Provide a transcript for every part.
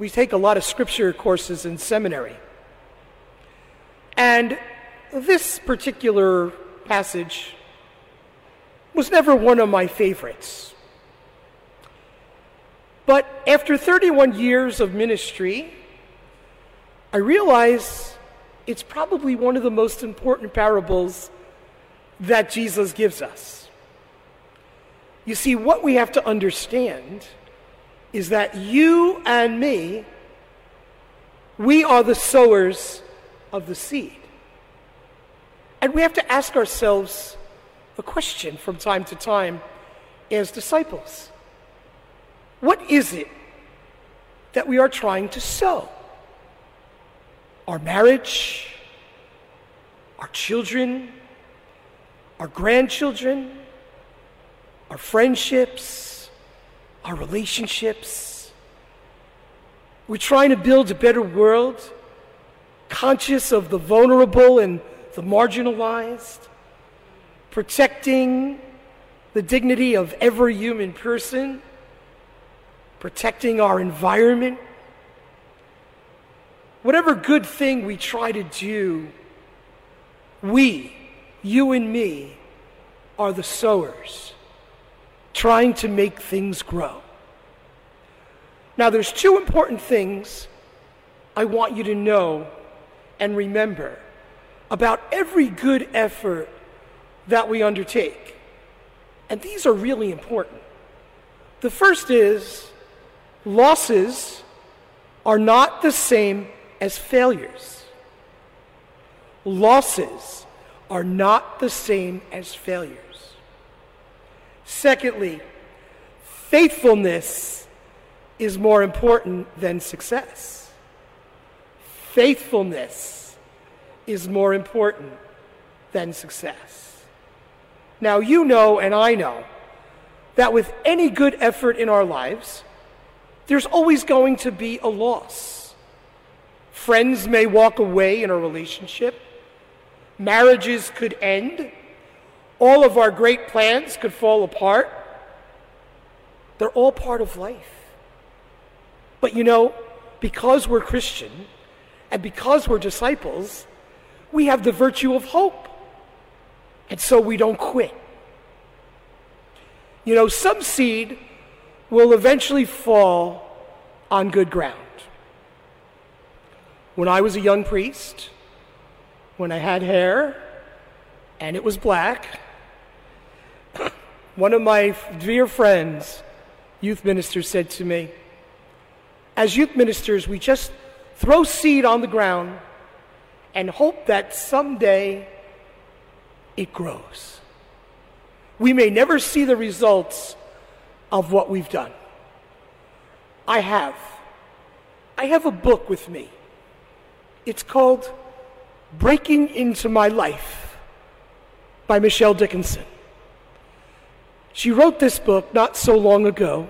we take a lot of scripture courses in seminary. And this particular passage was never one of my favorites. But after 31 years of ministry, I realize it's probably one of the most important parables that Jesus gives us. You see, what we have to understand is that you and me, we are the sowers of the seed. And we have to ask ourselves a question from time to time as disciples What is it that we are trying to sow? Our marriage, our children, our grandchildren, our friendships, our relationships. We're trying to build a better world, conscious of the vulnerable and the marginalized, protecting the dignity of every human person, protecting our environment. Whatever good thing we try to do, we, you and me, are the sowers trying to make things grow. Now, there's two important things I want you to know and remember about every good effort that we undertake. And these are really important. The first is losses are not the same as failures. Losses are not the same as failures. Secondly, faithfulness is more important than success. Faithfulness is more important than success. Now, you know, and I know, that with any good effort in our lives, there's always going to be a loss. Friends may walk away in a relationship, marriages could end, all of our great plans could fall apart. They're all part of life. But you know, because we're Christian and because we're disciples, we have the virtue of hope. And so we don't quit. You know, some seed will eventually fall on good ground. When I was a young priest, when I had hair and it was black, one of my dear friends, youth ministers, said to me, As youth ministers, we just throw seed on the ground and hope that someday it grows. We may never see the results of what we've done. I have. I have a book with me. It's called Breaking into My Life by Michelle Dickinson. She wrote this book not so long ago,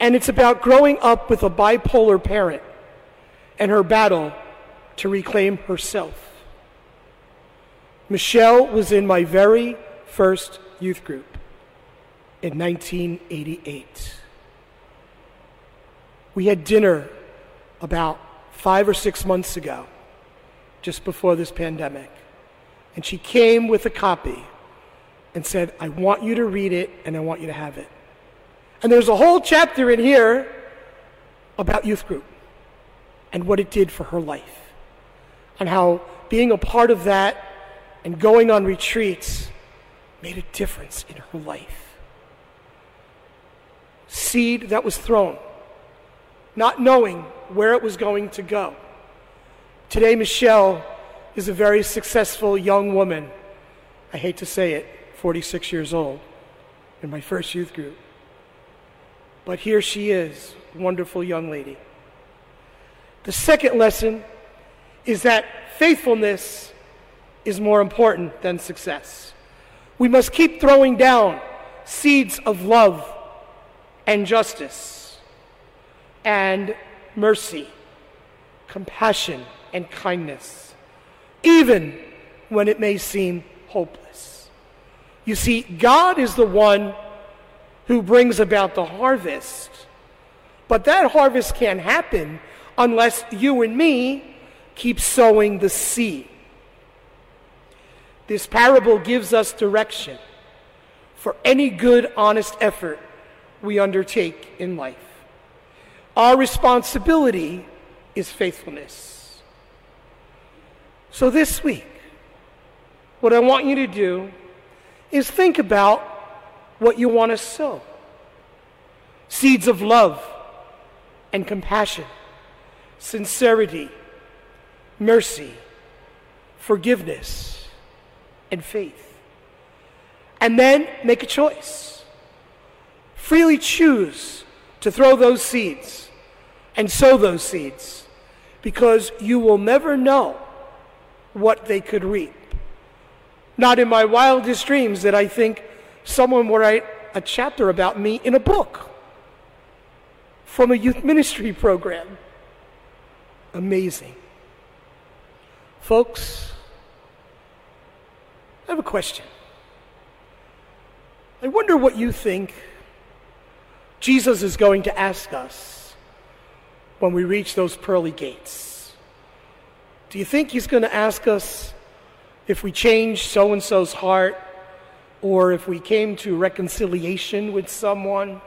and it's about growing up with a bipolar parent and her battle to reclaim herself. Michelle was in my very first youth group in 1988. We had dinner about five or six months ago, just before this pandemic, and she came with a copy and said, I want you to read it and I want you to have it. And there's a whole chapter in here about youth group and what it did for her life, and how being a part of that and going on retreats made a difference in her life. Seed that was thrown, not knowing where it was going to go. Today, Michelle is a very successful young woman. I hate to say it, 46 years old in my first youth group. But here she is, wonderful young lady. The second lesson is that faithfulness is more important than success. We must keep throwing down seeds of love and justice and mercy, compassion and kindness, even when it may seem hopeless. You see, God is the one who brings about the harvest, But that harvest can't happen unless you and me keep sowing the seed. This parable gives us direction for any good, honest effort we undertake in life. Our responsibility is faithfulness. So this week, what I want you to do is think about what you want to sow seeds of love and compassion, sincerity, mercy, forgiveness, and faith. And then make a choice. Freely choose to throw those seeds and sow those seeds because you will never know what they could reap. Not in my wildest dreams that I think someone will write a chapter about me in a book from a youth ministry program. Amazing. Folks, I have a question. I wonder what you think Jesus is going to ask us when we reach those pearly gates. Do you think he's going to ask us if we change so and so's heart or if we came to reconciliation with someone?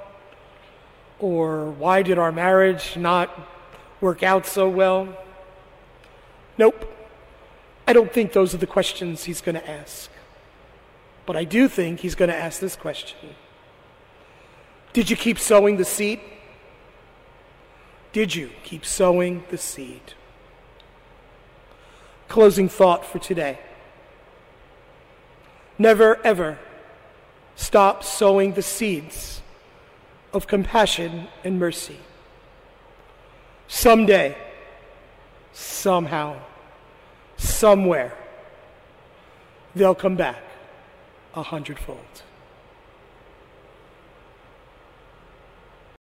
Or why did our marriage not work out so well? Nope. I don't think those are the questions he's going to ask. But I do think he's going to ask this question Did you keep sowing the seed? Did you keep sowing the seed? Closing thought for today. Never, ever stop sowing the seeds of compassion and mercy. Someday, somehow, somewhere, they'll come back a hundredfold.